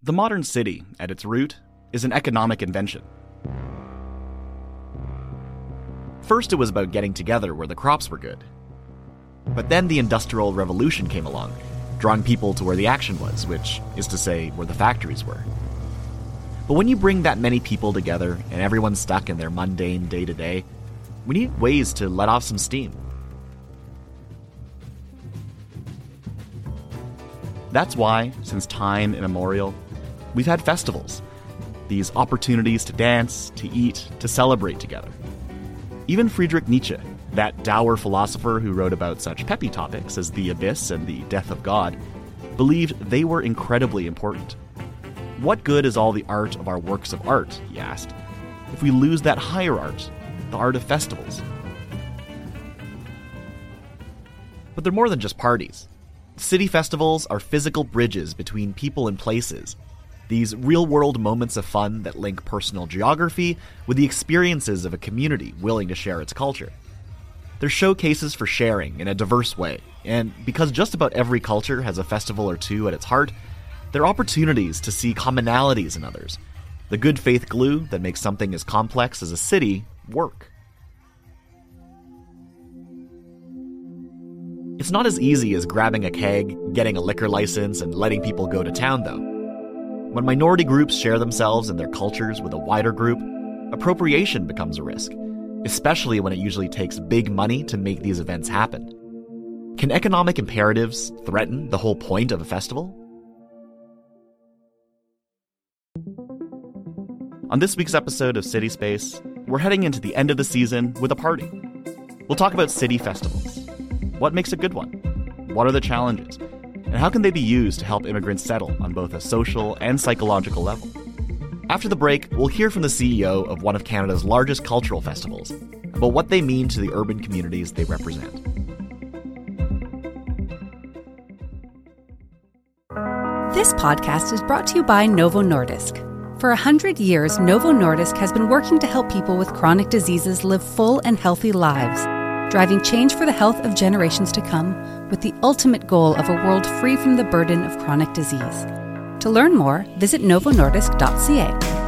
The modern city, at its root, is an economic invention. First, it was about getting together where the crops were good. But then the Industrial Revolution came along, drawing people to where the action was, which is to say, where the factories were. But when you bring that many people together and everyone's stuck in their mundane day to day, we need ways to let off some steam. That's why, since time immemorial, we've had festivals. These opportunities to dance, to eat, to celebrate together. Even Friedrich Nietzsche, that dour philosopher who wrote about such peppy topics as the abyss and the death of God, believed they were incredibly important. What good is all the art of our works of art, he asked, if we lose that higher art, the art of festivals? But they're more than just parties. City festivals are physical bridges between people and places. These real world moments of fun that link personal geography with the experiences of a community willing to share its culture. They're showcases for sharing in a diverse way, and because just about every culture has a festival or two at its heart, they're opportunities to see commonalities in others. The good faith glue that makes something as complex as a city work. It's not as easy as grabbing a keg, getting a liquor license, and letting people go to town, though. When minority groups share themselves and their cultures with a wider group, appropriation becomes a risk, especially when it usually takes big money to make these events happen. Can economic imperatives threaten the whole point of a festival? On this week's episode of City Space, we're heading into the end of the season with a party. We'll talk about city festivals what makes a good one? What are the challenges? And how can they be used to help immigrants settle on both a social and psychological level? After the break, we'll hear from the CEO of one of Canada's largest cultural festivals about what they mean to the urban communities they represent. This podcast is brought to you by Novo Nordisk. For a hundred years, Novo Nordisk has been working to help people with chronic diseases live full and healthy lives driving change for the health of generations to come with the ultimate goal of a world free from the burden of chronic disease. To learn more, visit novonordisk.ca.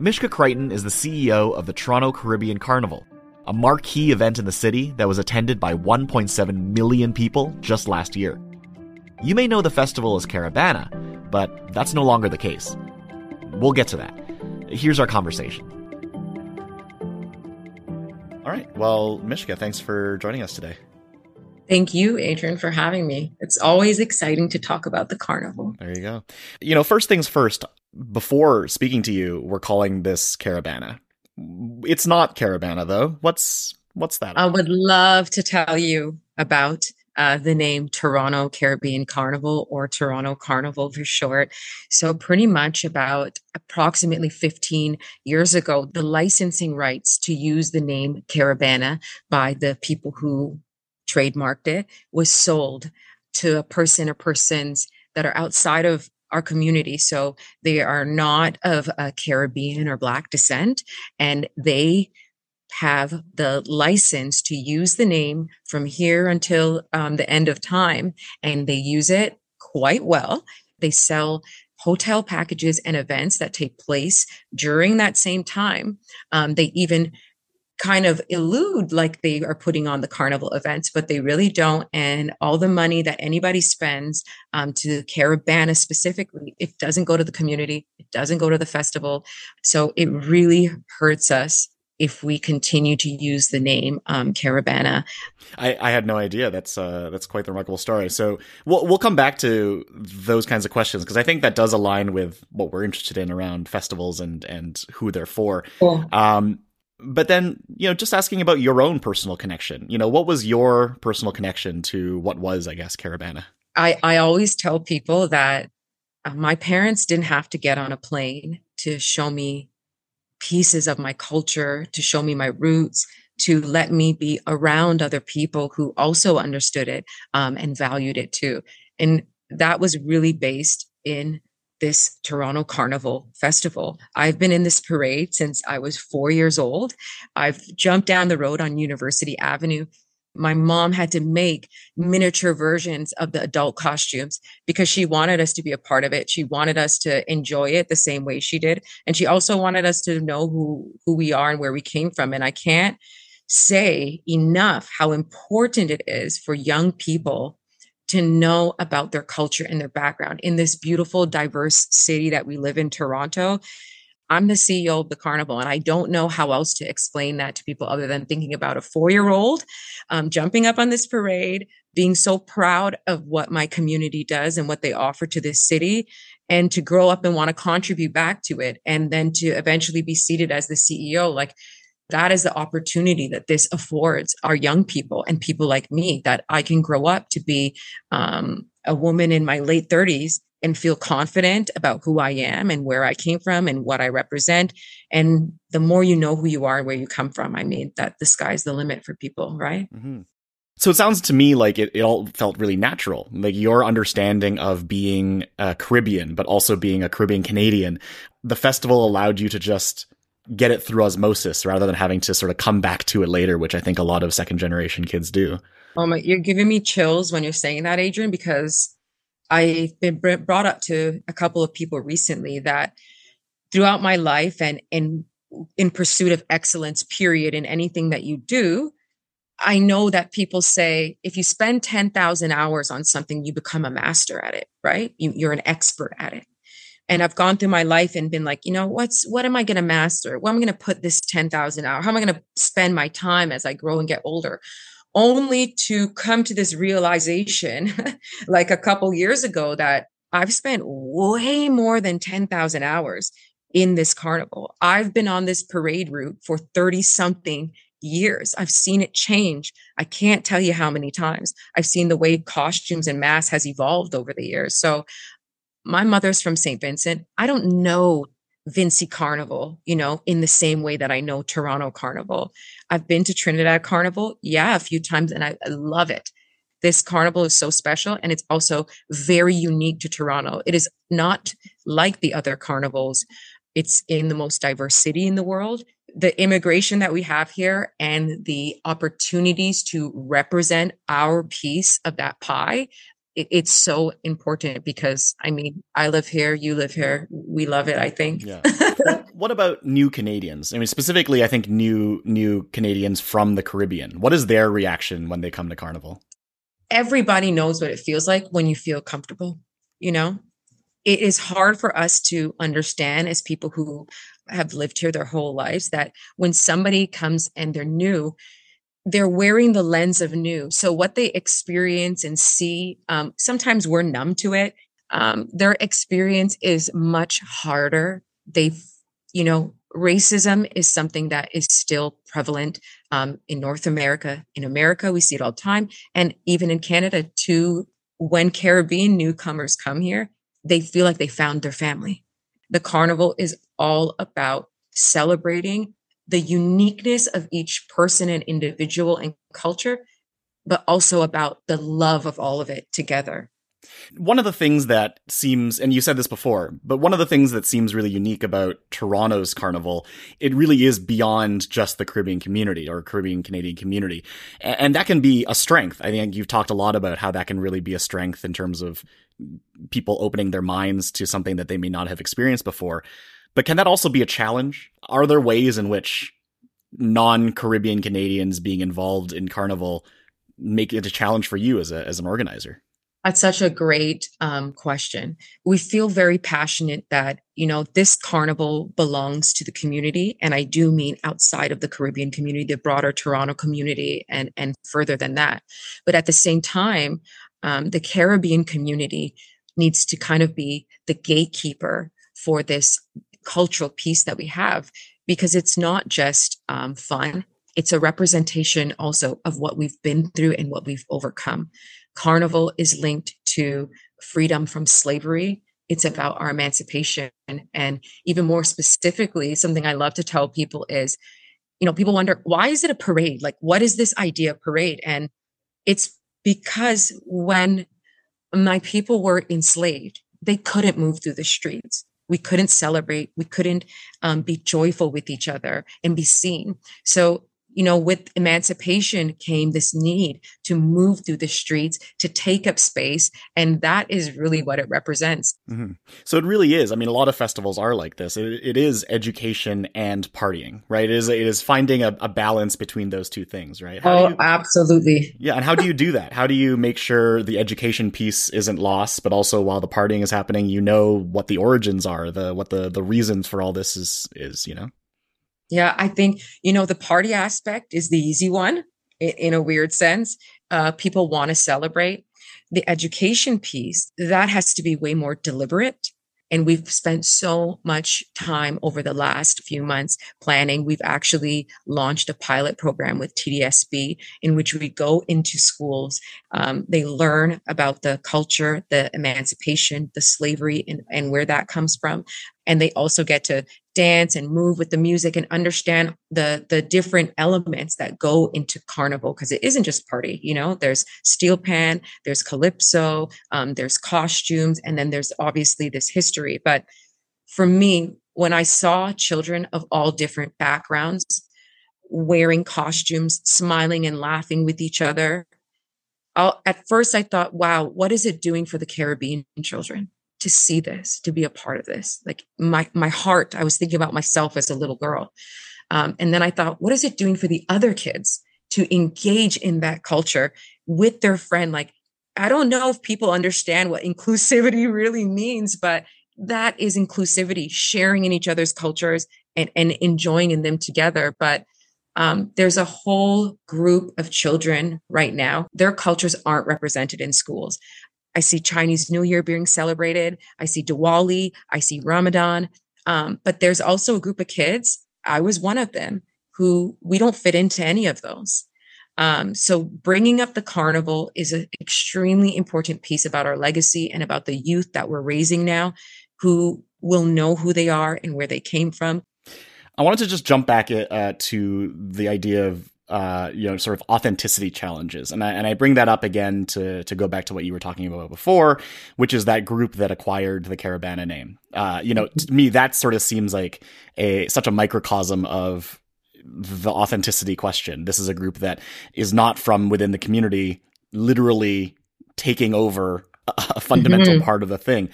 Mischka Creighton is the CEO of the Toronto Caribbean Carnival, a marquee event in the city that was attended by 1.7 million people just last year. You may know the festival as Caribana, but that's no longer the case. We'll get to that. Here's our conversation. All right. Well, Mischka, thanks for joining us today. Thank you, Adrian, for having me. It's always exciting to talk about the carnival. There you go. You know, first things first, before speaking to you, we're calling this Caribana. It's not Caribana though. What's what's that? About? I would love to tell you about uh, the name Toronto Caribbean Carnival or Toronto Carnival for short. So, pretty much about approximately 15 years ago, the licensing rights to use the name Caribana by the people who trademarked it was sold to a person or persons that are outside of our community. So they are not of a Caribbean or Black descent, and they have the license to use the name from here until um, the end of time, and they use it quite well. They sell hotel packages and events that take place during that same time. Um, they even kind of elude like they are putting on the carnival events, but they really don't. And all the money that anybody spends um, to Caribana specifically, it doesn't go to the community, it doesn't go to the festival. So it really hurts us if we continue to use the name um, Caribana. I, I, had no idea. That's uh, that's quite the remarkable story. So we'll we'll come back to those kinds of questions because I think that does align with what we're interested in around festivals and and who they're for. Cool. Um, but then you know, just asking about your own personal connection. You know, what was your personal connection to what was, I guess, Caribana? I I always tell people that uh, my parents didn't have to get on a plane to show me pieces of my culture, to show me my roots, to let me be around other people who also understood it um, and valued it too. And that was really based in this Toronto Carnival Festival. I've been in this parade since I was four years old. I've jumped down the road on University Avenue my mom had to make miniature versions of the adult costumes because she wanted us to be a part of it. She wanted us to enjoy it the same way she did. And she also wanted us to know who, who we are and where we came from. And I can't say enough how important it is for young people to know about their culture and their background in this beautiful, diverse city that we live in, Toronto. I'm the CEO of the carnival, and I don't know how else to explain that to people other than thinking about a four year old um, jumping up on this parade, being so proud of what my community does and what they offer to this city, and to grow up and want to contribute back to it, and then to eventually be seated as the CEO. Like, that is the opportunity that this affords our young people and people like me that I can grow up to be um, a woman in my late 30s and feel confident about who I am and where I came from and what I represent. And the more you know who you are and where you come from, I mean, that the sky's the limit for people, right? Mm-hmm. So it sounds to me like it, it all felt really natural. Like your understanding of being a Caribbean, but also being a Caribbean Canadian, the festival allowed you to just get it through osmosis rather than having to sort of come back to it later, which I think a lot of second generation kids do. Oh my, you're giving me chills when you're saying that, Adrian, because I've been brought up to a couple of people recently that throughout my life and in in pursuit of excellence period in anything that you do i know that people say if you spend 10,000 hours on something you become a master at it right? You, you're an expert at it. And i've gone through my life and been like you know what's what am i going to master? What am i going to put this 10,000 hours how am i going to spend my time as i grow and get older only to come to this realization like a couple years ago that I've spent way more than 10,000 hours in this carnival. I've been on this parade route for 30 something years. I've seen it change. I can't tell you how many times. I've seen the way costumes and mas has evolved over the years. So my mother's from St. Vincent. I don't know Vincy Carnival, you know, in the same way that I know Toronto Carnival. I've been to Trinidad Carnival, yeah, a few times, and I, I love it. This carnival is so special and it's also very unique to Toronto. It is not like the other carnivals. It's in the most diverse city in the world. The immigration that we have here and the opportunities to represent our piece of that pie it, it's so important because I mean, I live here, you live here, we love it. I think. Yeah. what about new Canadians? I mean, specifically, I think new new Canadians from the Caribbean. What is their reaction when they come to Carnival? Everybody knows what it feels like when you feel comfortable. You know, it is hard for us to understand as people who have lived here their whole lives that when somebody comes and they're new they're wearing the lens of new. So what they experience and see, um, sometimes we're numb to it. Um, their experience is much harder. They, you know, racism is something that is still prevalent um, in North America. In America, we see it all the time, and even in Canada too. When Caribbean newcomers come here, they feel like they found their family. The carnival is all about celebrating the uniqueness of each person and individual and culture, but also about the love of all of it together. One of the things that seems, and you said this before, but one of the things that seems really unique about Toronto's carnival, it really is beyond just the Caribbean community or Caribbean Canadian community. And that can be a strength. I think you've talked a lot about how that can really be a strength in terms of people opening their minds to something that they may not have experienced before. But can that also be a challenge? Are there ways in which non Caribbean Canadians being involved in Carnival make it a challenge for you as a as an organizer? That's such a great um, question. We feel very passionate that you know this carnival belongs to the community, and I do mean outside of the Caribbean community, the broader Toronto community, and and further than that. But at the same time, um, the Caribbean community needs to kind of be the gatekeeper for this cultural piece that we have because it's not just um, fun. It's a representation also of what we've been through and what we've overcome. Carnival is linked to freedom from slavery. It's about our emancipation. And even more specifically something i love to tell people is you know people wonder why is it a parade? Like what is this idea of parade? And it's because when my people were enslaved they couldn't move through the streets we couldn't celebrate we couldn't um, be joyful with each other and be seen. So you know, with emancipation came this need to move through the streets, to take up space. And that is really what it represents. Mm-hmm. So it really is. I mean, a lot of festivals are like this. It, it is education and partying, right? It is, it is finding a, a balance between those two things, right? How oh, you, absolutely. Yeah. And how do you do that? How do you make sure the education piece isn't lost, but also while the partying is happening, you know what the origins are, the, what the, the reasons for all this is, is, you know? Yeah, I think, you know, the party aspect is the easy one in, in a weird sense. Uh, people want to celebrate. The education piece, that has to be way more deliberate. And we've spent so much time over the last few months planning. We've actually launched a pilot program with TDSB in which we go into schools. Um, they learn about the culture, the emancipation, the slavery, and, and where that comes from. And they also get to dance and move with the music and understand the the different elements that go into carnival because it isn't just party you know? There's steel pan there's calypso um, there's costumes and then there's obviously this history. But for me when i saw children of all different backgrounds wearing costumes smiling and laughing with each other I'll, at first i thought wow what is it doing for the caribbean children to see this, to be a part of this. Like my my heart, I was thinking about myself as a little girl. Um, and then I thought, what is it doing for the other kids to engage in that culture with their friend? Like, I don't know if people understand what inclusivity really means, but that is inclusivity, sharing in each other's cultures and, and enjoying in them together. But um, there's a whole group of children right now. Their cultures aren't represented in schools. I see Chinese New Year being celebrated. I see Diwali. I see Ramadan. Um, but there's also a group of kids. I was one of them who we don't fit into any of those. Um, so bringing up the carnival is an extremely important piece about our legacy and about the youth that we're raising now who will know who they are and where they came from. I wanted to just jump back uh, to the idea of uh, you know, sort of authenticity challenges. And I, and I bring that up again to, to go back to what you were talking about before, which is that group that acquired the Caribana name. Uh, you know, to me, that sort of seems like a, such a microcosm of the authenticity question. This is a group that is not from within the community, literally taking over a fundamental mm-hmm. part of the thing.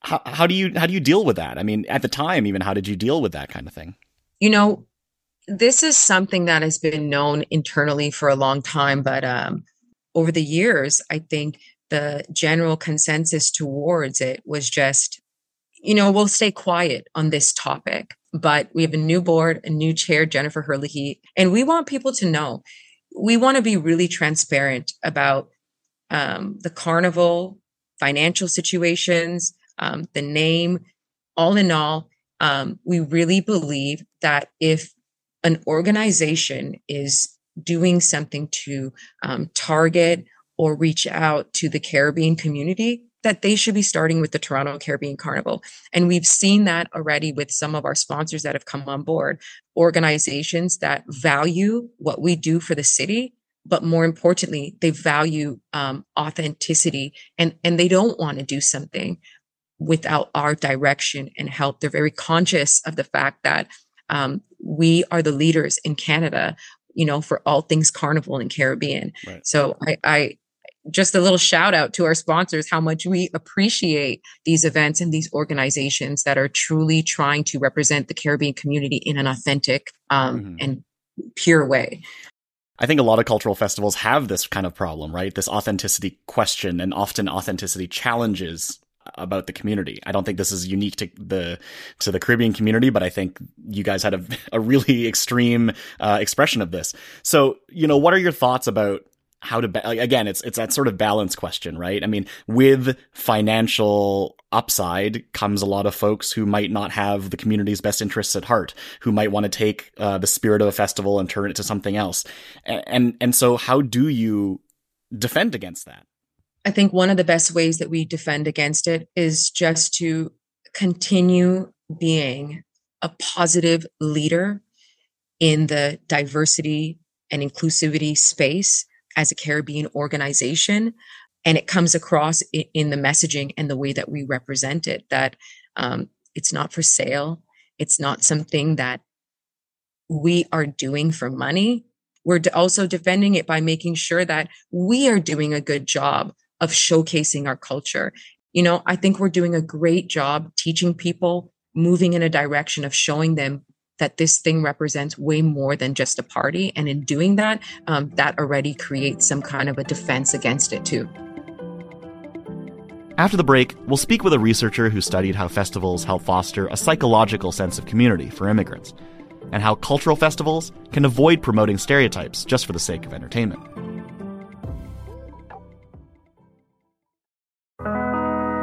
How, how do you, how do you deal with that? I mean, at the time, even how did you deal with that kind of thing? You know, this is something that has been known internally for a long time, but um, over the years, I think the general consensus towards it was just, you know, we'll stay quiet on this topic. But we have a new board, a new chair, Jennifer Herlihy, and we want people to know. We want to be really transparent about um, the carnival, financial situations, um, the name. All in all, um, we really believe that if an organization is doing something to um, target or reach out to the Caribbean community, that they should be starting with the Toronto Caribbean Carnival. And we've seen that already with some of our sponsors that have come on board, organizations that value what we do for the city. But more importantly, they value um, authenticity and, and they don't want to do something without our direction and help. They're very conscious of the fact that um, we are the leaders in Canada, you know, for all things carnival and Caribbean. Right. So I, I just a little shout out to our sponsors, how much we appreciate these events and these organizations that are truly trying to represent the Caribbean community in an authentic um, mm-hmm. and pure way. I think a lot of cultural festivals have this kind of problem, right? This authenticity question and often authenticity challenges about the community. I don't think this is unique to the to the Caribbean community, but I think you guys had a, a really extreme uh, expression of this. So, you know, what are your thoughts about how to ba- again? It's it's that sort of balance question, right? I mean, with financial upside comes a lot of folks who might not have the community's best interests at heart, who might want to take uh, the spirit of a festival and turn it to something else, and, and and so how do you defend against that? I think one of the best ways that we defend against it is just to continue being a positive leader in the diversity and inclusivity space as a Caribbean organization. And it comes across in the messaging and the way that we represent it that um, it's not for sale. It's not something that we are doing for money. We're also defending it by making sure that we are doing a good job of showcasing our culture. You know, I think we're doing a great job teaching people, moving in a direction of showing them that this thing represents way more than just a party. And in doing that, um, that already creates some kind of a defense against it too. After the break, we'll speak with a researcher who studied how festivals help foster a psychological sense of community for immigrants, and how cultural festivals can avoid promoting stereotypes just for the sake of entertainment.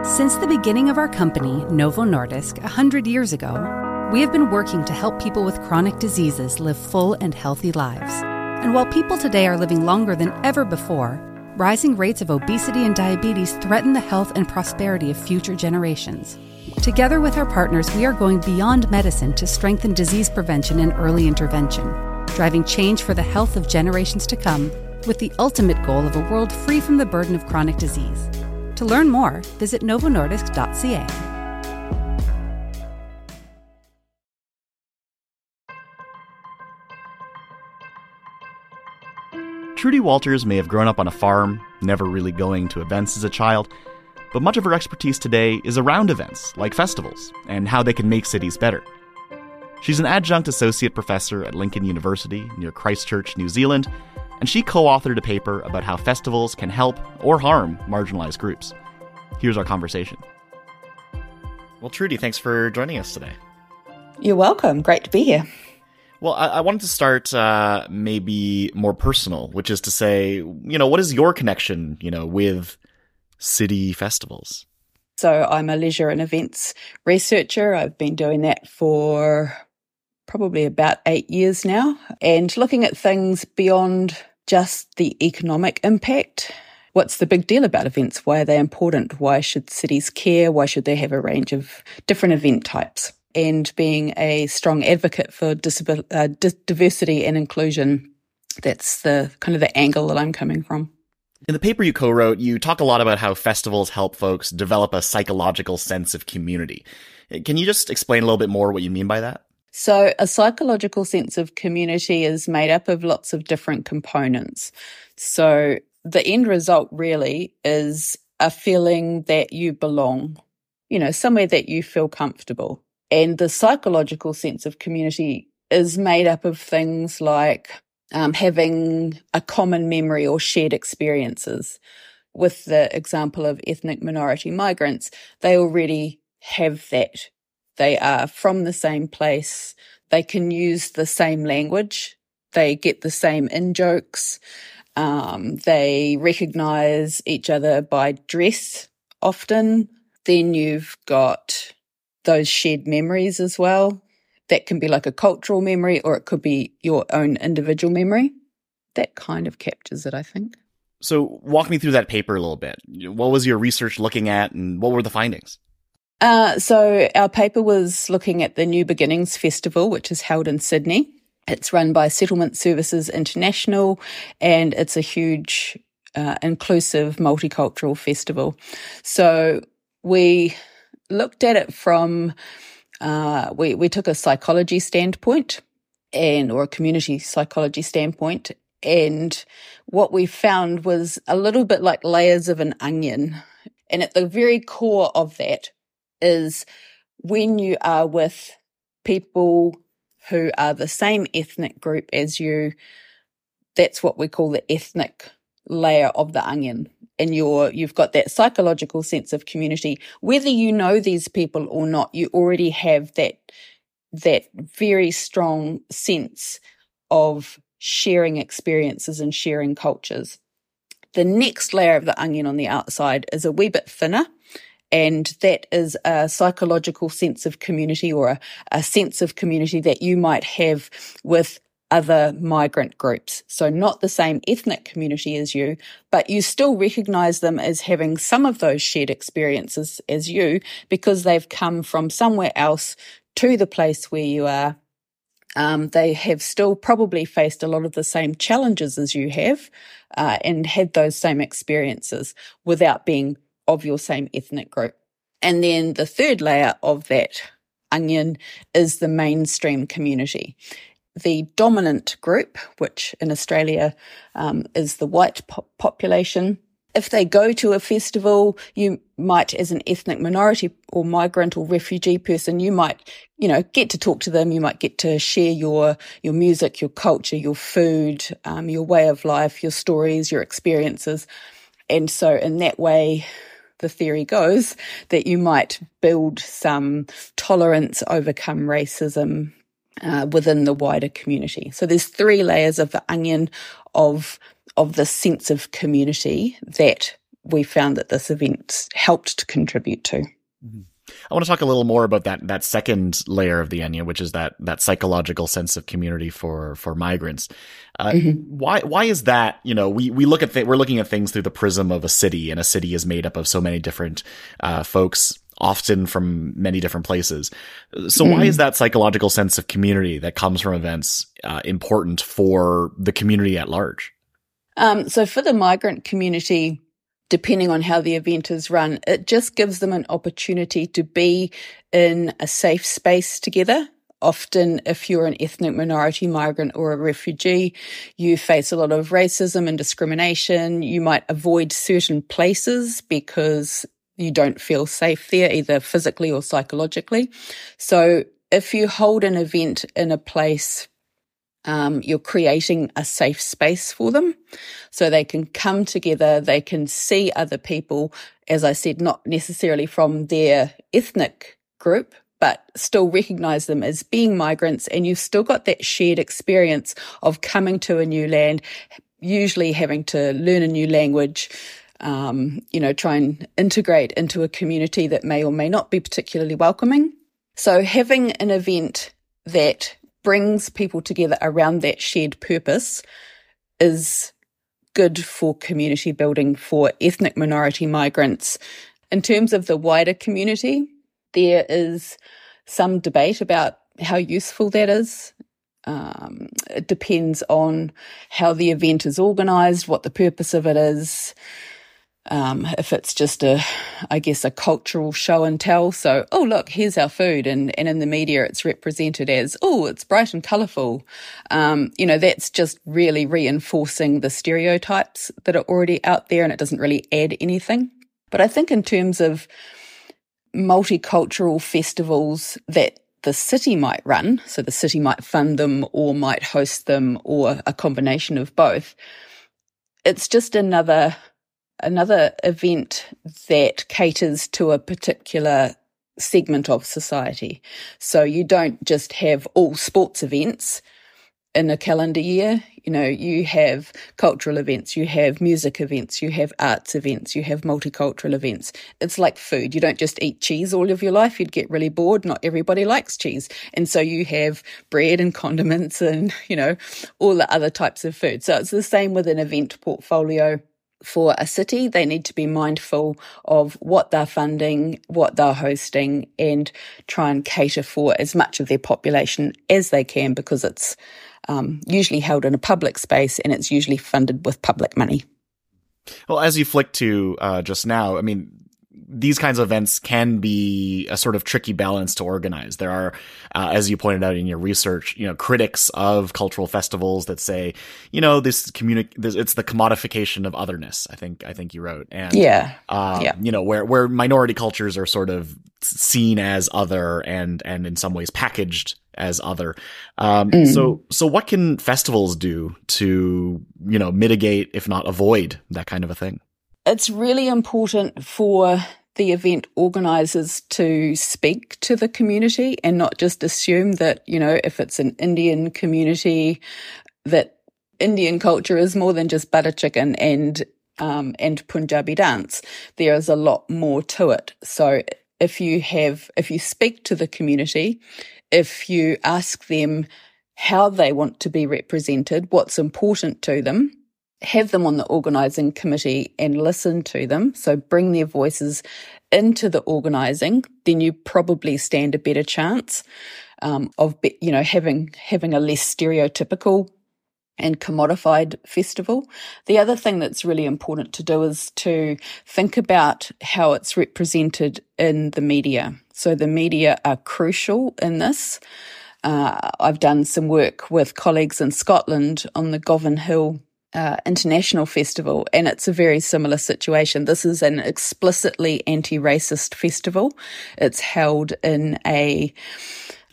Since the beginning of our company, Novo Nordisk, 100 years ago, we have been working to help people with chronic diseases live full and healthy lives. And while people today are living longer than ever before, rising rates of obesity and diabetes threaten the health and prosperity of future generations. Together with our partners, we are going beyond medicine to strengthen disease prevention and early intervention, driving change for the health of generations to come with the ultimate goal of a world free from the burden of chronic disease. To learn more, visit novonordisk.ca. Trudie Walters may have grown up on a farm, never really going to events as a child, but much of her expertise today is around events, like festivals, and how they can make cities better. She's an adjunct associate professor at Lincoln University near Christchurch, New Zealand, and she co authored a paper about how festivals can help or harm marginalized groups. Here's our conversation. Well, Trudie, thanks for joining us today. You're welcome. Great to be here. Well, I, I wanted to start uh, maybe more personal, which is to say, you know, what is your connection, you know, with city festivals? So I'm a leisure and events researcher. I've been doing that for probably about eight years now and looking at things beyond just the economic impact. What's the big deal about events? Why are they important? Why should cities care? Why should they have a range of different event types? and being a strong advocate for uh, di- diversity and inclusion. That's the kind of the angle that I'm coming from. In the paper you co-wrote, you talk a lot about how festivals help folks develop a psychological sense of community. Can you just explain a little bit more what you mean by that? So a psychological sense of community is made up of lots of different components. So the end result really is a feeling that you belong, you know, somewhere that you feel comfortable. And the psychological sense of community is made up of things like um, having a common memory or shared experiences. With the example of ethnic minority migrants, they already have that. They are from the same place. They can use the same language. They get the same in jokes. Um, they recognize each other by dress often. Then you've got those shared memories as well. That can be like a cultural memory or it could be your own individual memory. That kind of captures it, I think. So, walk me through that paper a little bit. What was your research looking at and what were the findings? Uh, so, our paper was looking at the New Beginnings Festival, which is held in Sydney. It's run by Settlement Services International and it's a huge, uh, inclusive, multicultural festival. So, we looked at it from, uh, we, we took a psychology standpoint and, or a community psychology standpoint. And what we found was a little bit like layers of an onion. And at the very core of that is when you are with people who are the same ethnic group as you, that's what we call the ethnic layer of the onion and you're, you've got that psychological sense of community. Whether you know these people or not, you already have that, that very strong sense of sharing experiences and sharing cultures. The next layer of the onion on the outside is a wee bit thinner. And that is a psychological sense of community or a, a sense of community that you might have with other migrant groups. So not the same ethnic community as you, but you still recognize them as having some of those shared experiences as you because they've come from somewhere else to the place where you are. Um, they have still probably faced a lot of the same challenges as you have, uh, and had those same experiences without being of your same ethnic group. And then the third layer of that onion is the mainstream community. the dominant group, which in Australia um, is the white po- population, if they go to a festival, you might, as an ethnic minority or migrant or refugee person, you might, you know, get to talk to them. You might get to share your, your music, your culture, your food, um, your way of life, your stories, your experiences. And so in that way, the theory goes that you might build some tolerance, overcome racism, uh, within the wider community. So there's three layers of the onion of of the sense of community that we found that this event helped to contribute to. Mm-hmm. I want to talk a little more about that that second layer of the onion, which is that that psychological sense of community for for migrants. Uh, mm-hmm. Why why is that? You know, we we look at th- we're looking at things through the prism of a city, and a city is made up of so many different uh, folks, often from many different places. So mm-hmm. why is that psychological sense of community that comes from events uh, important for the community at large? Um, so for the migrant community, depending on how the event is run, it just gives them an opportunity to be in a safe space together. Often, if you're an ethnic minority migrant or a refugee, you face a lot of racism and discrimination. You might avoid certain places because you don't feel safe there, either physically or psychologically. So if you hold an event in a place um, you're creating a safe space for them so they can come together, they can see other people, as I said, not necessarily from their ethnic group, but still recognize them as being migrants. And you've still got that shared experience of coming to a new land, usually having to learn a new language. Um, you know, try and integrate into a community that may or may not be particularly welcoming. So having an event that brings people together around that shared purpose is good for community building for ethnic minority migrants. In terms of the wider community, there is some debate about how useful that is. Um, it depends on how the event is organised, what the purpose of it is, um, if it's just a, I guess, a cultural show and tell. So, oh, look, here's our food. And, and in the media, it's represented as, oh, it's bright and colourful. Um, you know, that's just really reinforcing the stereotypes that are already out there and it doesn't really add anything. But I think in terms of multicultural festivals that the city might run, so the city might fund them or might host them or a combination of both, it's just another another event that caters to a particular segment of society. So you don't just have all sports events in a calendar year. You know, you have cultural events, you have music events, you have arts events, you have multicultural events. It's like food. You don't just eat cheese all of your life. You'd get really bored. Not everybody likes cheese. And so you have bread and condiments and, you know, all the other types of food. So it's the same with an event portfolio for a city, they need to be mindful of what they're funding, what they're hosting, and try and cater for as much of their population as they can because it's um, usually held in a public space and it's usually funded with public money. Well, as you flicked to uh, just now, I mean, these kinds of events can be a sort of tricky balance to organize. There are, uh, as you pointed out in your research, you know, critics of cultural festivals that say, you know, this communic, this, it's the commodification of otherness. I think, I think you wrote, and yeah, um, yeah, you know, where where minority cultures are sort of seen as other and and in some ways packaged as other. Um, mm. So so what can festivals do to you know mitigate, if not avoid, that kind of a thing? It's really important for the event organizers to speak to the community and not just assume that, you know, if it's an Indian community, that Indian culture is more than just butter chicken and um, and Punjabi dance. There is a lot more to it. So if you have, if you speak to the community, if you ask them how they want to be represented, what's important to them, have them on the organising committee and listen to them. So bring their voices into the organising, then you probably stand a better chance um, of you know having having a less stereotypical and commodified festival. The other thing that's really important to do is to think about how it's represented in the media. So the media are crucial in this. Uh, I've done some work with colleagues in Scotland on the Govanhill uh, International Festival, and it's a very similar situation. This is an explicitly anti-racist festival. It's held in a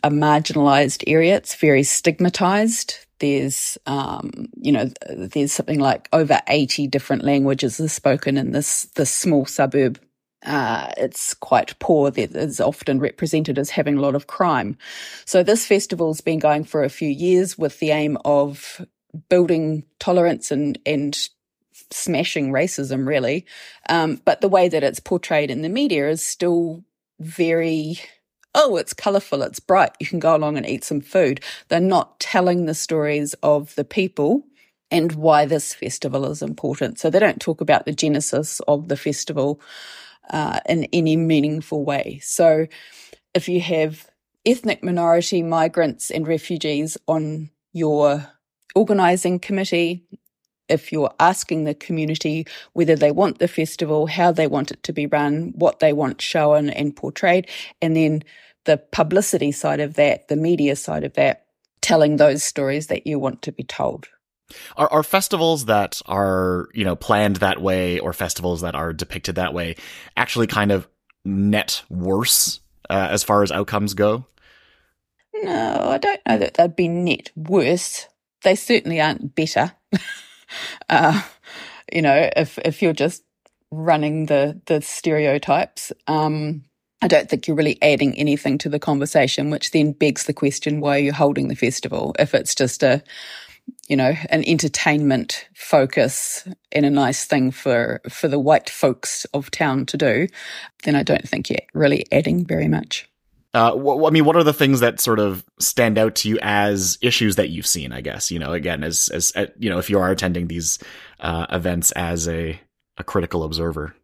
a marginalized area. It's very stigmatized. There's, um, you know, there's something like over 80 different languages are spoken in this, this small suburb. Uh, it's quite poor. It is often represented as having a lot of crime. So this festival's been going for a few years with the aim of building tolerance and, and smashing racism, really. Um, but the way that it's portrayed in the media is still very oh, it's colorful, it's bright, you can go along and eat some food. They're not telling the stories of the people and why this festival is important. So they don't talk about the genesis of the festival uh, in any meaningful way. So if you have ethnic minority migrants and refugees on your organising committee, if you're asking the community whether they want the festival, how they want it to be run, what they want shown and portrayed, and then the publicity side of that, the media side of that, telling those stories that you want to be told. Are, are festivals that are, you know, planned that way or festivals that are depicted that way actually kind of net worse uh, as far as outcomes go? No, I don't know that they'd be net worse. They certainly aren't better. uh, you know, if if you're just running the the stereotypes, um, I don't think you're really adding anything to the conversation, which then begs the question, why are you holding the festival? If it's just a, you know, an entertainment focus and a nice thing for, for the white folks of town to do, then I don't think you're really adding very much. Uh, wh- I mean, what are the things that sort of stand out to you as issues that you've seen? I guess you know, again, as as uh, you know, if you are attending these uh, events as a a critical observer.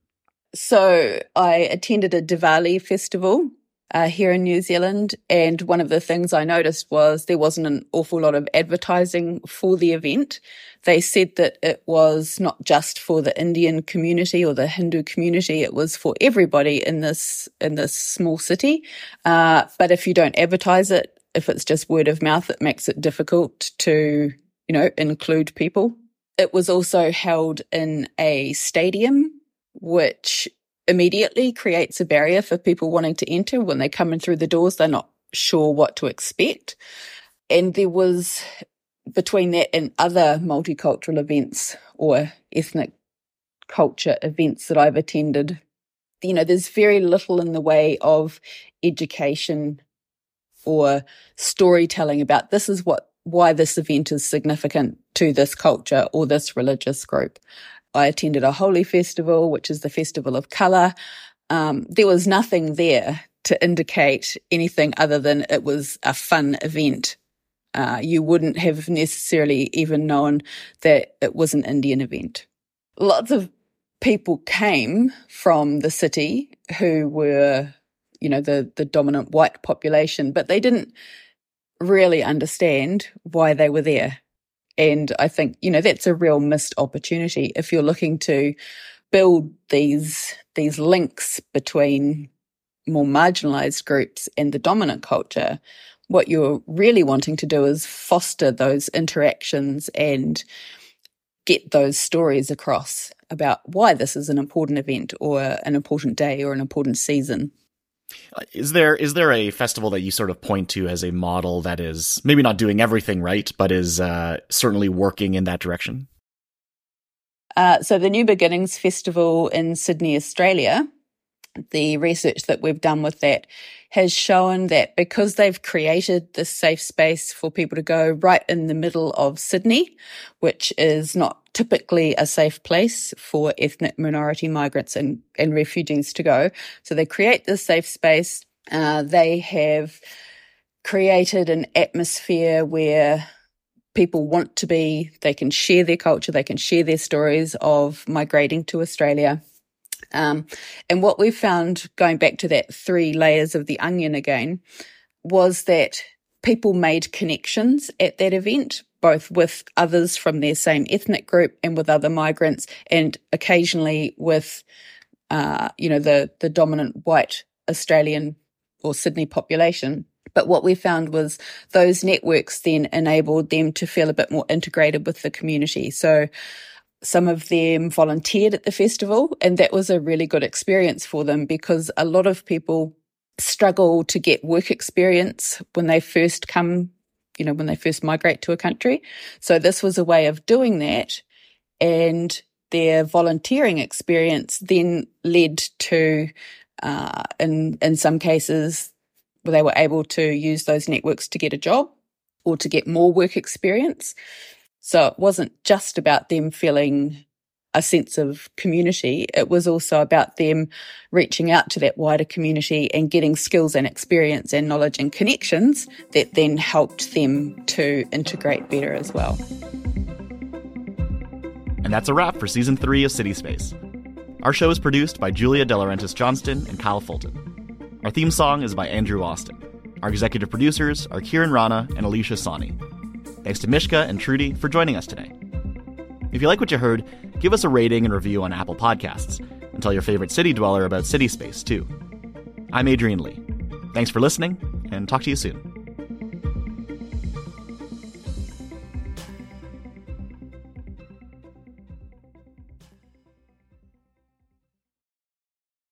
So I attended a Diwali festival uh, here in New Zealand, and one of the things I noticed was there wasn't an awful lot of advertising for the event. They said that it was not just for the Indian community or the Hindu community; it was for everybody in this in this small city. Uh, but if you don't advertise it, if it's just word of mouth, it makes it difficult to you know include people. It was also held in a stadium which immediately creates a barrier for people wanting to enter. When they come in through the doors, they're not sure what to expect. And there was between that and other multicultural events or ethnic culture events that I've attended, you know, there's very little in the way of education or storytelling about this is what why this event is significant to this culture or this religious group. I attended a Holi festival, which is the festival of color. Um, there was nothing there to indicate anything other than it was a fun event. Uh, you wouldn't have necessarily even known that it was an Indian event. Lots of people came from the city who were, you know, the, the dominant white population, but they didn't really understand why they were there. And I think, you know, that's a real missed opportunity if you're looking to build these, these links between more marginalized groups and the dominant culture. What you're really wanting to do is foster those interactions and get those stories across about why this is an important event or an important day or an important season. Is there is there a festival that you sort of point to as a model that is maybe not doing everything right, but is uh, certainly working in that direction? Uh, so the New Beginnings Festival in Sydney, Australia, the research that we've done with that has shown that because they've created this safe space for people to go right in the middle of Sydney, which is not typically a safe place for ethnic minority migrants and, and refugees to go. So they create this safe space. Uh, they have created an atmosphere where people want to be, they can share their culture, they can share their stories of migrating to Australia. Um, and what we found going back to that three layers of the onion again was that people made connections at that event, both with others from their same ethnic group and with other migrants, and occasionally with, uh, you know, the the dominant white Australian or Sydney population. But what we found was those networks then enabled them to feel a bit more integrated with the community. So some of them volunteered at the festival, and that was a really good experience for them because a lot of people struggle to get work experience when they first come, you know, when they first migrate to a country. So this was a way of doing that. And their volunteering experience then led to, uh, in, in some cases, they were able to use those networks to get a job or to get more work experience. So it wasn't just about them feeling a sense of community. It was also about them reaching out to that wider community and getting skills and experience and knowledge and connections that then helped them to integrate better as well. And that's a wrap for season three of City Space. Our show is produced by Julia De Laurentiis Johnston and Kyle Fulton. Our theme song is by Andrew Austin. Our executive producers are Kieran Rana and Alicia Sani. Thanks to Mischka and Trudie for joining us today. If you like what you heard, give us a rating and review on Apple Podcasts, and tell your favorite city dweller about City Space, too. I'm Adrian Lee. Thanks for listening, and talk to you soon.